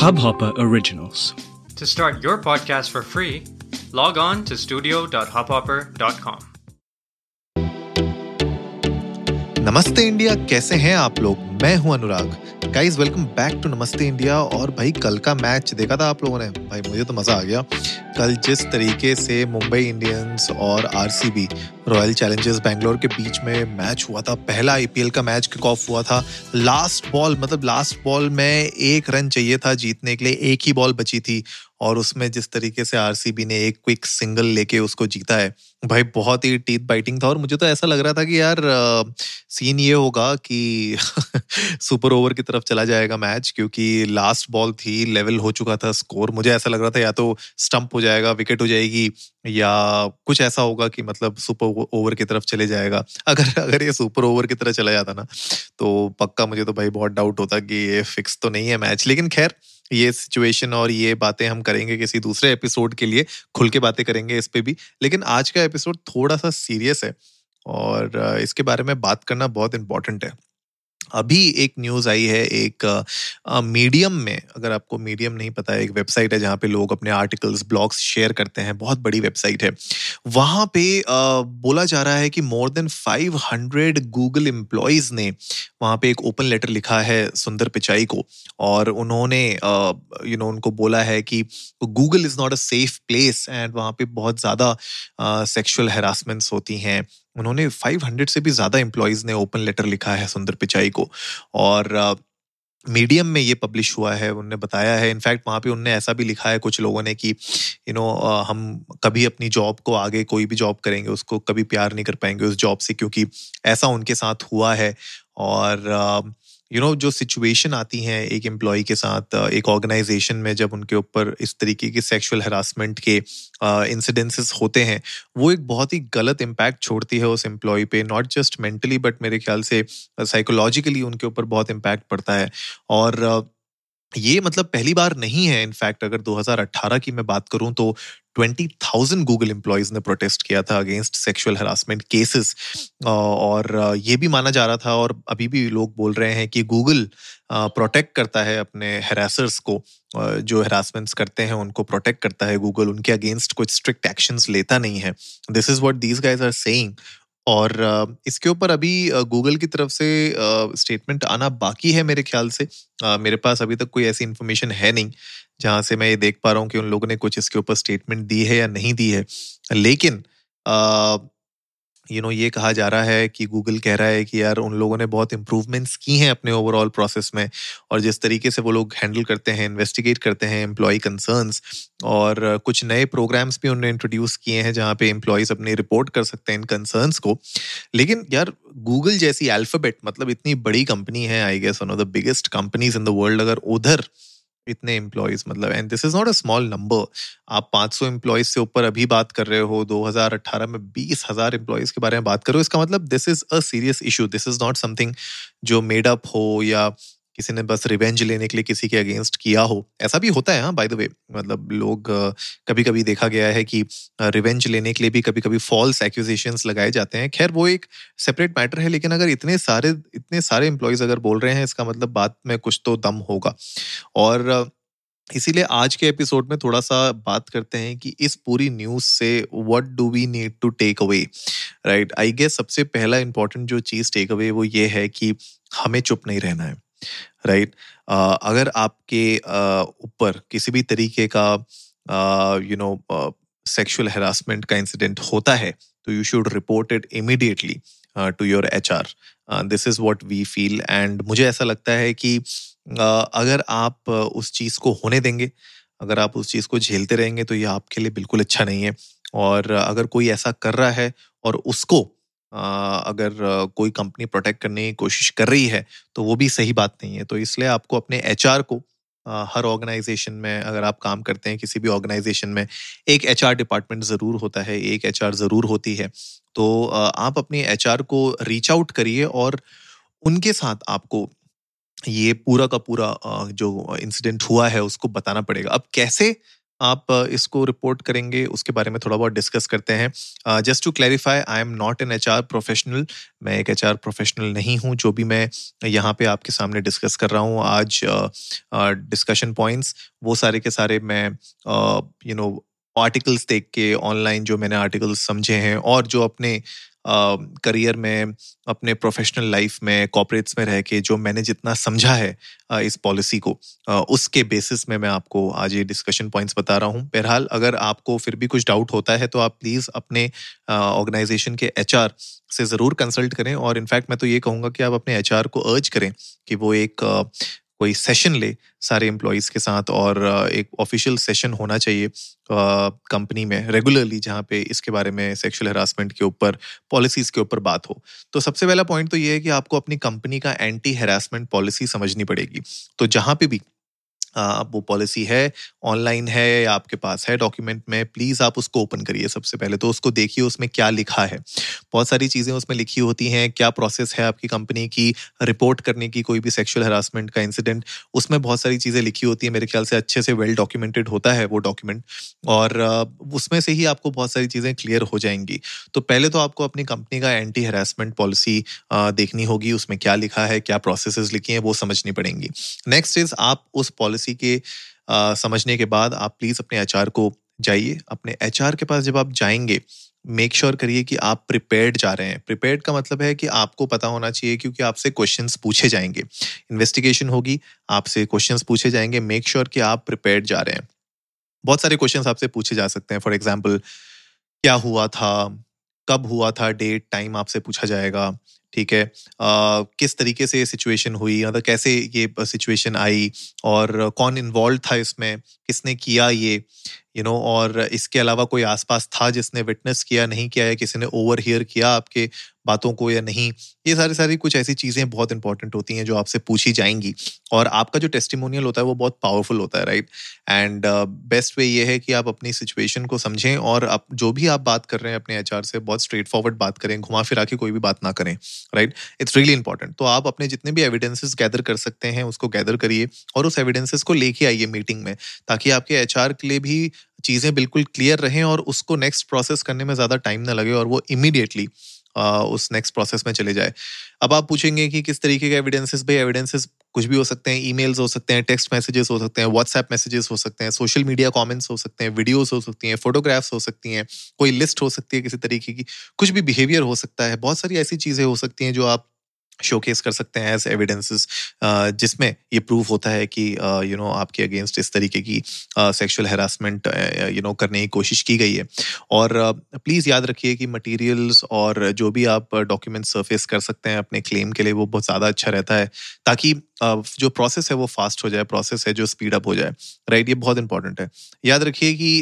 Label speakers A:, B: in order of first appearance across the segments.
A: Hubhopper Originals.
B: To start your podcast for free, log on to studio.hubhopper.com.
C: नमस्ते India कैसे हैं आप लोग मैं हूँ Anurag. Guys welcome back to Namaste India. और भाई, कल का मैच देखा था आप लोगों ने? भाई, मुझे तो मज़ा आ गया। कल जिस तरीके से मुंबई इंडियंस और आरसीबी रॉयल चैलेंजर्स बैंगलोर के बीच में मैच हुआ था, पहला आईपीएल का मैच किक ऑफ़ हुआ था। लास्ट बॉल मतलब लास्ट बॉल में एक रन चाहिए था जीतने के लिए, एक ही बॉल बची थी। और उसमें जिस तरीके से आरसीबी ने एक क्विक सिंगल लेके उसको जीता है भाई बहुत ही टीथ बाइटिंग था। और मुझे तो ऐसा लग रहा था कि यार आ, सीन ये होगा कि सुपर ओवर की तरफ़ चला जाएगा मैच क्योंकि लास्ट बॉल थी लेवल हो चुका था स्कोर मुझे ऐसा लग रहा था या तो स्टंप हो जाएगा विकेट हो जाएगी या कुछ ऐसा होगा कि मतलब सुपर ओवर की तरफ़ चले जाएगा। अगर अगर ये सुपर ओवर की तरह चला जाता ना तो पक्का मुझे तो भाई बहुत डाउट होता कि ये फिक्स तो नहीं है मैच लेकिन खैर ये सिचुएशन और ये बातें हम करेंगे किसी दूसरे एपिसोड के लिए, खुल के बातें करेंगे इस पर भी। लेकिन आज का एपिसोड थोड़ा सा सीरियस है और इसके बारे में बात करना बहुत इंपॉर्टेंट है। अभी एक न्यूज़ आई है एक मीडियम में अगर आपको मीडियम नहीं पता है एक वेबसाइट है जहाँ पे लोग अपने आर्टिकल्स ब्लॉग्स शेयर करते हैं बहुत बड़ी वेबसाइट है। वहाँ पे आ, बोला जा रहा है कि मोर देन 500 गूगल एम्प्लॉयज़ ने वहाँ पे एक ओपन लेटर लिखा है सुंदर पिचाई को और उन्होंने यू नो उनको बोला है कि Google is not a safe place and वहाँ पे बहुत ज़्यादा सेक्शुअल हेरासमेंट्स होती हैं। उन्होंने 500 से भी ज़्यादा एम्प्लॉयज़ ने ओपन लेटर लिखा है सुंदर पिचाई को। और मीडियम में ये पब्लिश हुआ है, उनने बताया है। इनफैक्ट वहाँ पे उनने ऐसा भी लिखा है कुछ लोगों ने कि यू नो हम कभी अपनी जॉब को आगे कोई भी जॉब करेंगे, उसको कभी प्यार नहीं कर पाएँगे उस जॉब से, क्योंकि ऐसा उनके साथ हुआ है। और यू नो जो सिचुएशन आती हैं एक एम्प्लॉय के साथ एक ऑर्गेनाइजेशन में जब उनके ऊपर इस तरीके के सेक्सुअल हरासमेंट के इंसिडेंसेस होते हैं, वो एक बहुत ही गलत इम्पैक्ट छोड़ती है उस एम्प्लॉय पे नॉट जस्ट मेंटली बट मेरे ख्याल से साइकोलॉजिकली उनके ऊपर बहुत इम्पैक्ट पड़ता है। और ये मतलब पहली बार नहीं है इनफैक्ट अगर 2018 की मैं बात करूँ तो 20,000 गूगल एम्प्लॉयज़ ने प्रोटेस्ट किया था अगेंस्ट सेक्सुअल हरासमेंट केसेस और ये भी माना जा रहा था और अभी भी लोग बोल रहे हैं कि गूगल प्रोटेक्ट करता है अपने हेरासर्स को। जो हेरासमेंट्स करते हैं उनको प्रोटेक्ट करता है गूगल उनके अगेंस्ट कुछ स्ट्रिक्ट एक्शंस लेता नहीं है। This is what these guys are saying और इसके ऊपर अभी गूगल की तरफ़ से स्टेटमेंट आना बाकी है मेरे ख्याल से। मेरे पास अभी तक कोई ऐसी इन्फॉर्मेशन है नहीं, जहाँ से मैं ये देख पा रहा हूँ कि उन लोगों ने कुछ इसके ऊपर स्टेटमेंट दी है या नहीं दी है। लेकिन यू नो ये कहा जा रहा है कि गूगल कह रहा है कि यार उन लोगों ने बहुत इंप्रूवमेंट्स की हैं अपने ओवरऑल प्रोसेस में और जिस तरीके से वो लोग हैंडल करते हैं इन्वेस्टिगेट करते हैं एम्प्लॉय कंसर्न्स और कुछ नए प्रोग्राम्स भी उन्होंने इंट्रोड्यूस किए हैं जहाँ पे एम्प्लॉयज़ अपनी रिपोर्ट कर सकते हैं इन कंसर्न्स को। लेकिन यार गूगल जैसी अल्फ़ाबेट मतलब इतनी बड़ी कंपनी है I guess one of the biggest companies in the world अगर उधर इतने एम्प्लॉयज़ मतलब and this is not a small number आप 500 सौ एम्प्लॉयज़ से ऊपर अभी बात कर रहे हो 2018 में बीस हज़ार एम्प्लॉयज़ के बारे में बात करो, इसका मतलब this is a serious issue this is not something जो मेड अप हो या किसी ने बस रिवेंज लेने के लिए किसी के अगेंस्ट किया हो। ऐसा भी होता है हाँ बाय द वे मतलब लोग कभी कभी देखा गया है कि रिवेंज लेने के लिए भी कभी कभी फॉल्स एक्यूजेशन लगाए जाते हैं। खैर, वो एक सेपरेट मैटर है, लेकिन अगर इतने सारे इतने सारे एम्प्लॉयज़ अगर बोल रहे हैं, इसका मतलब बात में कुछ तो दम होगा। और इसीलिए आज के एपिसोड में थोड़ा सा बात करते हैं कि इस पूरी न्यूज़ से what do we need to take away right I guess सबसे पहला इंपॉर्टेंट जो चीज़ टेक अवे वो ये है कि हमें चुप नहीं रहना है। Right right? uh, अगर आपके ऊपर uh, किसी भी तरीके का यू नो सेक्सुअल हेरासमेंट का इंसिडेंट होता है तो you should report it immediately to your H R this is what we feel and मुझे ऐसा लगता है कि uh, अगर आप उस चीज़ को होने देंगे अगर आप उस चीज़ को झेलते रहेंगे तो ये आपके लिए बिल्कुल अच्छा नहीं है और अगर कोई ऐसा कर रहा है और उसको अगर कोई कंपनी प्रोटेक्ट करने की कोशिश कर रही है तो वो भी सही बात नहीं है। तो इसलिए आपको अपने एचआर को हर ऑर्गेनाइजेशन में अगर आप काम करते हैं, किसी भी ऑर्गेनाइजेशन में, एक एचआर डिपार्टमेंट ज़रूर होता है, एक एचआर ज़रूर होती है। तो आप अपने एचआर को रीच आउट करिए और उनके साथ आपको ये पूरा का पूरा जो इंसिडेंट हुआ है, उसको बताना पड़ेगा। अब कैसे आप इसको रिपोर्ट करेंगे, उसके बारे में थोड़ा बहुत डिस्कस करते हैं। Just to clarify I am not an H professional मैं एक एचआर प्रोफेशनल नहीं हूँ, जो भी मैं यहाँ पे आपके सामने डिस्कस कर रहा हूँ आज डिस्कशन पॉइंट्स वो सारे के सारे मैं यू नो आर्टिकल्स देख के ऑनलाइन जो मैंने आर्टिकल्स समझे हैं और जो अपने करियर में, अपने प्रोफेशनल लाइफ में कॉपरेट्स में रह के जो मैंने जितना समझा है इस पॉलिसी को उसके बेसिस में मैं आपको आज ये डिस्कशन पॉइंट्स बता रहा हूँ। बहरहाल, अगर आपको फिर भी कुछ डाउट होता है तो आप प्लीज़ अपने ऑर्गेनाइजेशन के एचआर से ज़रूर कंसल्ट करें। और इनफैक्ट मैं तो ये कहूँगा कि आप अपने एचआर को अर्ज़ करें कि वो एक कोई सेशन ले सारे एम्प्लॉयज़ के साथ और एक ऑफिशियल सेशन होना चाहिए कंपनी में रेगुलरली जहाँ पे इसके बारे में सेक्सुअल हरासमेंट के ऊपर पॉलिसीज़ के ऊपर बात हो। तो सबसे पहला पॉइंट तो ये है कि आपको अपनी कंपनी का एंटी हरासमेंट पॉलिसी समझनी पड़ेगी। तो जहाँ पे भी वो पॉलिसी है ऑनलाइन है, या आपके पास है डॉक्यूमेंट में प्लीज़ आप उसको ओपन करिए सबसे पहले। तो उसको देखिए उसमें क्या लिखा है। बहुत सारी चीज़ें उसमें लिखी होती हैं, क्या प्रोसेस है आपकी कंपनी की रिपोर्ट करने की कोई भी सेक्सुअल हरासमेंट का इंसिडेंट उसमें बहुत सारी चीज़ें लिखी होती हैं। मेरे ख्याल से अच्छे से वेल डॉक्यूमेंटेड होता है वो डॉक्यूमेंट और उसमें से ही आपको बहुत सारी चीज़ें क्लियर हो जाएँगी। तो पहले तो आपको अपनी कंपनी का एंटी हरासमेंट पॉलिसी देखनी होगी, उसमें क्या लिखा है, क्या प्रोसेस लिखी हैं, वो समझनी पड़ेंगी। नेक्स्ट इज़ आप उस पॉलिसी पॉलिसी के आ, समझने के बाद आप प्लीज़ अपने एचआर को जाइए। अपने एचआर के पास जब आप जाएँगे मेक श्योर करिए कि आप प्रिपेयर्ड जा रहे हैं। प्रिपेयर्ड का मतलब है कि आपको पता होना चाहिए क्योंकि आपसे क्वेश्चंस पूछे जाएँगे। इन्वेस्टिगेशन होगी आपसे क्वेश्चंस पूछे जाएँगे। मेक श्योर sure कि आप प्रिपेयर्ड जा रहे हैं। बहुत सारे क्वेश्चंस आपसे पूछे जा सकते हैं। फॉर एग्ज़ाम्पल क्या हुआ था? कब हुआ था? डेट टाइम आपसे पूछा जाएगा। ठीक है? आ, किस तरीके से ये सिचुएशन हुई? मतलब कैसे ये सिचुएशन आई? और कौन इन्वॉल्व था इसमें? किसने किया ये? यू नो और इसके अलावा कोई आसपास था जिसने विटनेस किया, नहीं किया, या किसी ने ओवर हियर किया आपके बातों को या नहीं, ये सारी सारी कुछ ऐसी चीज़ें बहुत इंपॉर्टेंट होती हैं जो आपसे पूछी जाएँगी। और आपका जो टेस्टिमोनियल होता है वो बहुत पावरफुल होता है राइट एंड बेस्ट वे ये है कि आप अपनी सिचुएशन को समझें और आप जो भी आप बात कर रहे हैं अपने एचआर से बहुत स्ट्रेट फॉरवर्ड बात करें, घुमा फिरा के कोई भी बात ना करें राइट इट्स रियली इंपॉर्टेंट तो आप अपने जितने भी एविडेंसेस गैदर कर सकते हैं, उसको गैदर करिए और उस एविडेंसेस को लेके आइए मीटिंग में, ताकि आपके एचआर के लिए भी चीज़ें बिल्कुल क्लियर रहें और उसको नेक्स्ट प्रोसेस करने में ज़्यादा टाइम ना लगे और वो इमीडिएटली उस नेक्स्ट प्रोसेस में चले जाए। अब आप पूछेंगे कि किस तरीके के एविडेंसेस भाई एविडेंसेस कुछ भी हो सकते हैं ईमेल्स हो सकते हैं टेक्स्ट मैसेजेस हो सकते हैं व्हाट्सएप मैसेजेस हो सकते हैं सोशल मीडिया कमेंट्स हो सकते हैं वीडियोस हो सकती हैं फोटोग्राफ्स हो सकती हैं, कोई लिस्ट हो सकती है किसी तरीके की, कुछ भी बिहेवियर हो सकता है, बहुत सारी ऐसी चीज़ें हो सकती हैं जो आप शोकेस कर सकते हैं एज एविडेंसेस जिसमें ये प्रूव होता है कि यू नो आपके अगेंस्ट इस तरीके की सेक्सुअल हेरासमेंट यू नो करने की कोशिश की गई है। और प्लीज़ याद रखिए कि मटेरियल्स और जो भी आप डॉक्यूमेंट सरफेस कर सकते हैं अपने क्लेम के लिए, वो बहुत ज़्यादा अच्छा रहता है, ताकि जो प्रोसेस है वो फास्ट हो जाए प्रोसेस है जो स्पीड अप हो जाए। राइट ये बहुत इंपॉर्टेंट है। याद रखिए कि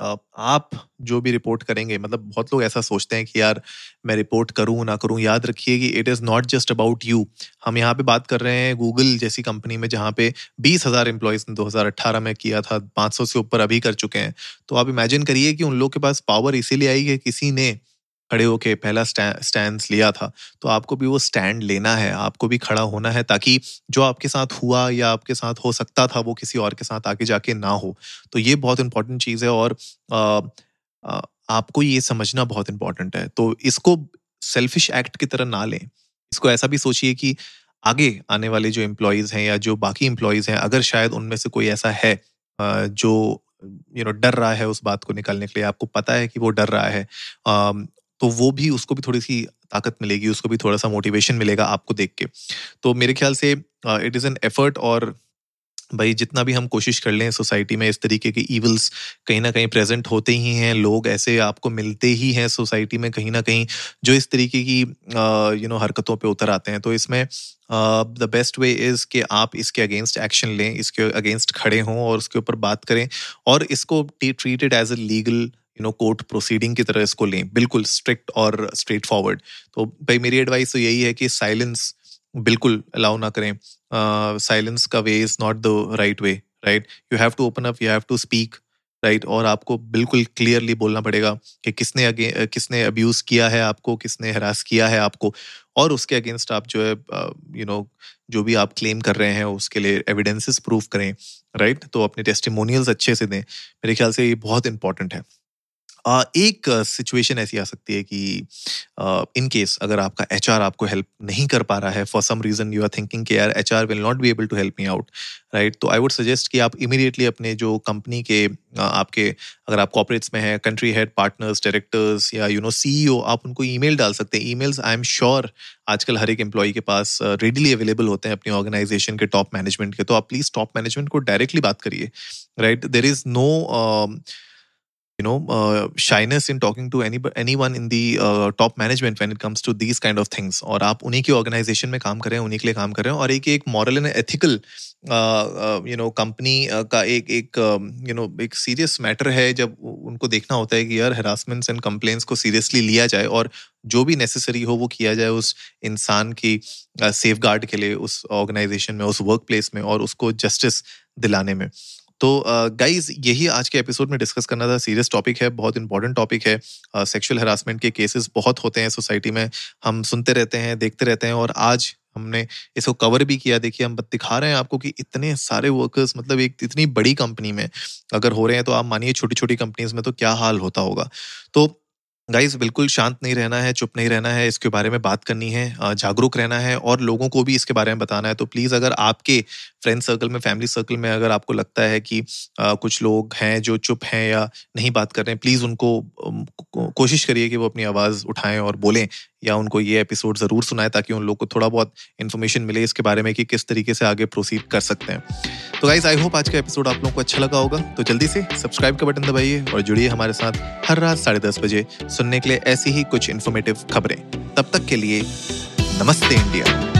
C: आप जो भी रिपोर्ट करेंगे मतलब बहुत लोग ऐसा सोचते हैं कि यार, मैं रिपोर्ट करूँ, ना करूँ, याद रखिए कि it is not just about you हम यहाँ पे बात कर रहे हैं गूगल जैसी कंपनी में जहाँ पे बीस हज़ार एम्प्लॉयज़ ने 2018 में किया था 500 से ऊपर अभी कर चुके हैं। तो आप इमेजिन करिए कि उन लोग के पास पावर इसीलिए आई कि किसी ने खड़े होके पहला स्टैंड लिया था तो आपको भी वो स्टैंड लेना है आपको भी खड़ा होना है ताकि जो आपके साथ हुआ या आपके साथ हो सकता था वो किसी और के साथ आगे जाके ना हो। तो ये बहुत इंपॉर्टेंट चीज़ है और आ, आ, आपको ये समझना बहुत इंपॉर्टेंट है। तो इसको सेल्फिश एक्ट की तरह ना लें। इसको ऐसा भी सोचिए कि आगे आने वाले जो एम्प्लॉयज़ हैं या जो बाकी एम्प्लॉयज़ हैं अगर शायद उनमें से कोई ऐसा है जो यू you नो know, डर रहा है उस बात को निकालने के लिए आपको पता है कि वो डर रहा है तो वो भी उसको भी थोड़ी सी ताकत मिलेगी, उसको भी थोड़ा सा मोटिवेशन मिलेगा आपको देख के। तो मेरे ख्याल से इट इज़ एन एफर्ट और भाई जितना भी हम कोशिश कर लें सोसाइटी में इस तरीके के इवल्स कहीं ना कहीं प्रेजेंट होते ही हैं, लोग ऐसे आपको मिलते ही हैं सोसाइटी में कहीं ना कहीं, जो इस तरीके की यू नो हरकतों पे उतर आते हैं। तो इसमें द बेस्ट वे इज़ कि आप इसके अगेंस्ट एक्शन लें, इसके अगेंस्ट खड़े हों और उसके ऊपर बात करें और इसको treated as a legal you know court proceeding की तरह इसको लें। बिल्कुल स्ट्रिक्ट और स्ट्रेट फॉरवर्ड तो भाई मेरी एडवाइस तो यही है कि साइलेंस बिल्कुल अलाउ ना करें। साइलेंस का way is not the right way right you have to open up you have to speak right और आपको बिल्कुल क्लियरली बोलना पड़ेगा कि किसने अगे, किसने अब्यूज किया है आपको, किसने हरास किया है आपको। और उसके अगेंस्ट आप जो है यू नो जो भी आप क्लेम कर रहे हैं उसके लिए एविडेंसेस प्रूफ करें राइट तो अपने टेस्टिमोनियल्स अच्छे से दें। मेरे ख्याल से ये बहुत इंपॉर्टेंट है। एक सिचुएशन ऐसी आ सकती है कि इन केस अगर आपका एचआर आपको हेल्प नहीं कर पा रहा है for some reason you are thinking कि यार H will not be able to help me out right तो आई वुड सजेस्ट कि आप इमीडिएटली अपने जो कंपनी के आपके, अगर आप कॉपरेट्स में हैं कंट्री हेड पार्टनर्स डायरेक्टर्स या यू नो सीईओ आप उनको ईमेल डाल सकते हैं। ईमेल्स आई एम श्योर आजकल हर एक एम्प्लॉय के पास रेडिली अवेलेबल होते हैं अपनी ऑर्गेनाइजेशन के टॉप मैनेजमेंट के। तो आप प्लीज़ टॉप मैनेजमेंट को डायरेक्टली बात करिए right there is no you know uh, shyness in talking to any anyone in the uh, top management when it comes to these kind of things. और आप उन्हीं की ऑर्गेनाइजेशन में काम कर रहे हैं उन्हीं के लिए काम कर रहे हैं और एक एक moral and ethical you know company का एक एक यू नो एक सीरियस मैटर है जब उनको देखना होता है कि यार हेरासमेंट्स एंड कंप्लेंट्स को सीरियसली लिया जाए और जो भी नेसेसरी हो वो किया जाए उस इंसान की सेफ़ uh, गार्ड के लिए उस ऑर्गेनाइजेशन में उस वर्क प्लेस में और उसको जस्टिस दिलाने में। तो गाइज़ यही आज के एपिसोड में डिस्कस करना था। सीरियस टॉपिक है, बहुत इंपॉर्टेंट टॉपिक है। सेक्सुअल हरासमेंट के केसेस बहुत होते हैं सोसाइटी में। हम सुनते रहते हैं, देखते रहते हैं और आज हमने इसको कवर भी किया। देखिए, हम दिखा रहे हैं आपको कि इतने सारे वर्कर्स मतलब एक इतनी बड़ी कंपनी में अगर हो रहे हैं तो आप मानिए छोटी छोटी कंपनीज़ में तो क्या हाल होता होगा। तो गाइस बिल्कुल शांत नहीं रहना है, चुप नहीं रहना है, इसके बारे में बात करनी है। जागरूक रहना है और लोगों को भी इसके बारे में बताना है। तो प्लीज़ अगर आपके फ्रेंड सर्कल में फैमिली सर्कल में अगर आपको लगता है कि आ, कुछ लोग हैं जो चुप हैं या नहीं बात कर रहे हैं प्लीज़ उनको कोशिश करिए कि वो अपनी आवाज़ उठाएँ और बोलें या उनको ये एपिसोड ज़रूर सुनाएँ ताकि उन लोग को थोड़ा बहुत इन्फॉर्मेशन मिले इसके बारे में कि किस तरीके से आगे प्रोसीड कर सकते हैं। तो गाइज़ आई होप आज का एपिसोड आप लोगों को अच्छा लगा होगा। तो जल्दी से सब्सक्राइब का बटन दबाइए और जुड़िए हमारे साथ हर रात साढ़े दस बजे सुनने के लिए ऐसी ही कुछ इन्फॉर्मेटिव खबरें। तब तक के लिए नमस्ते इंडिया।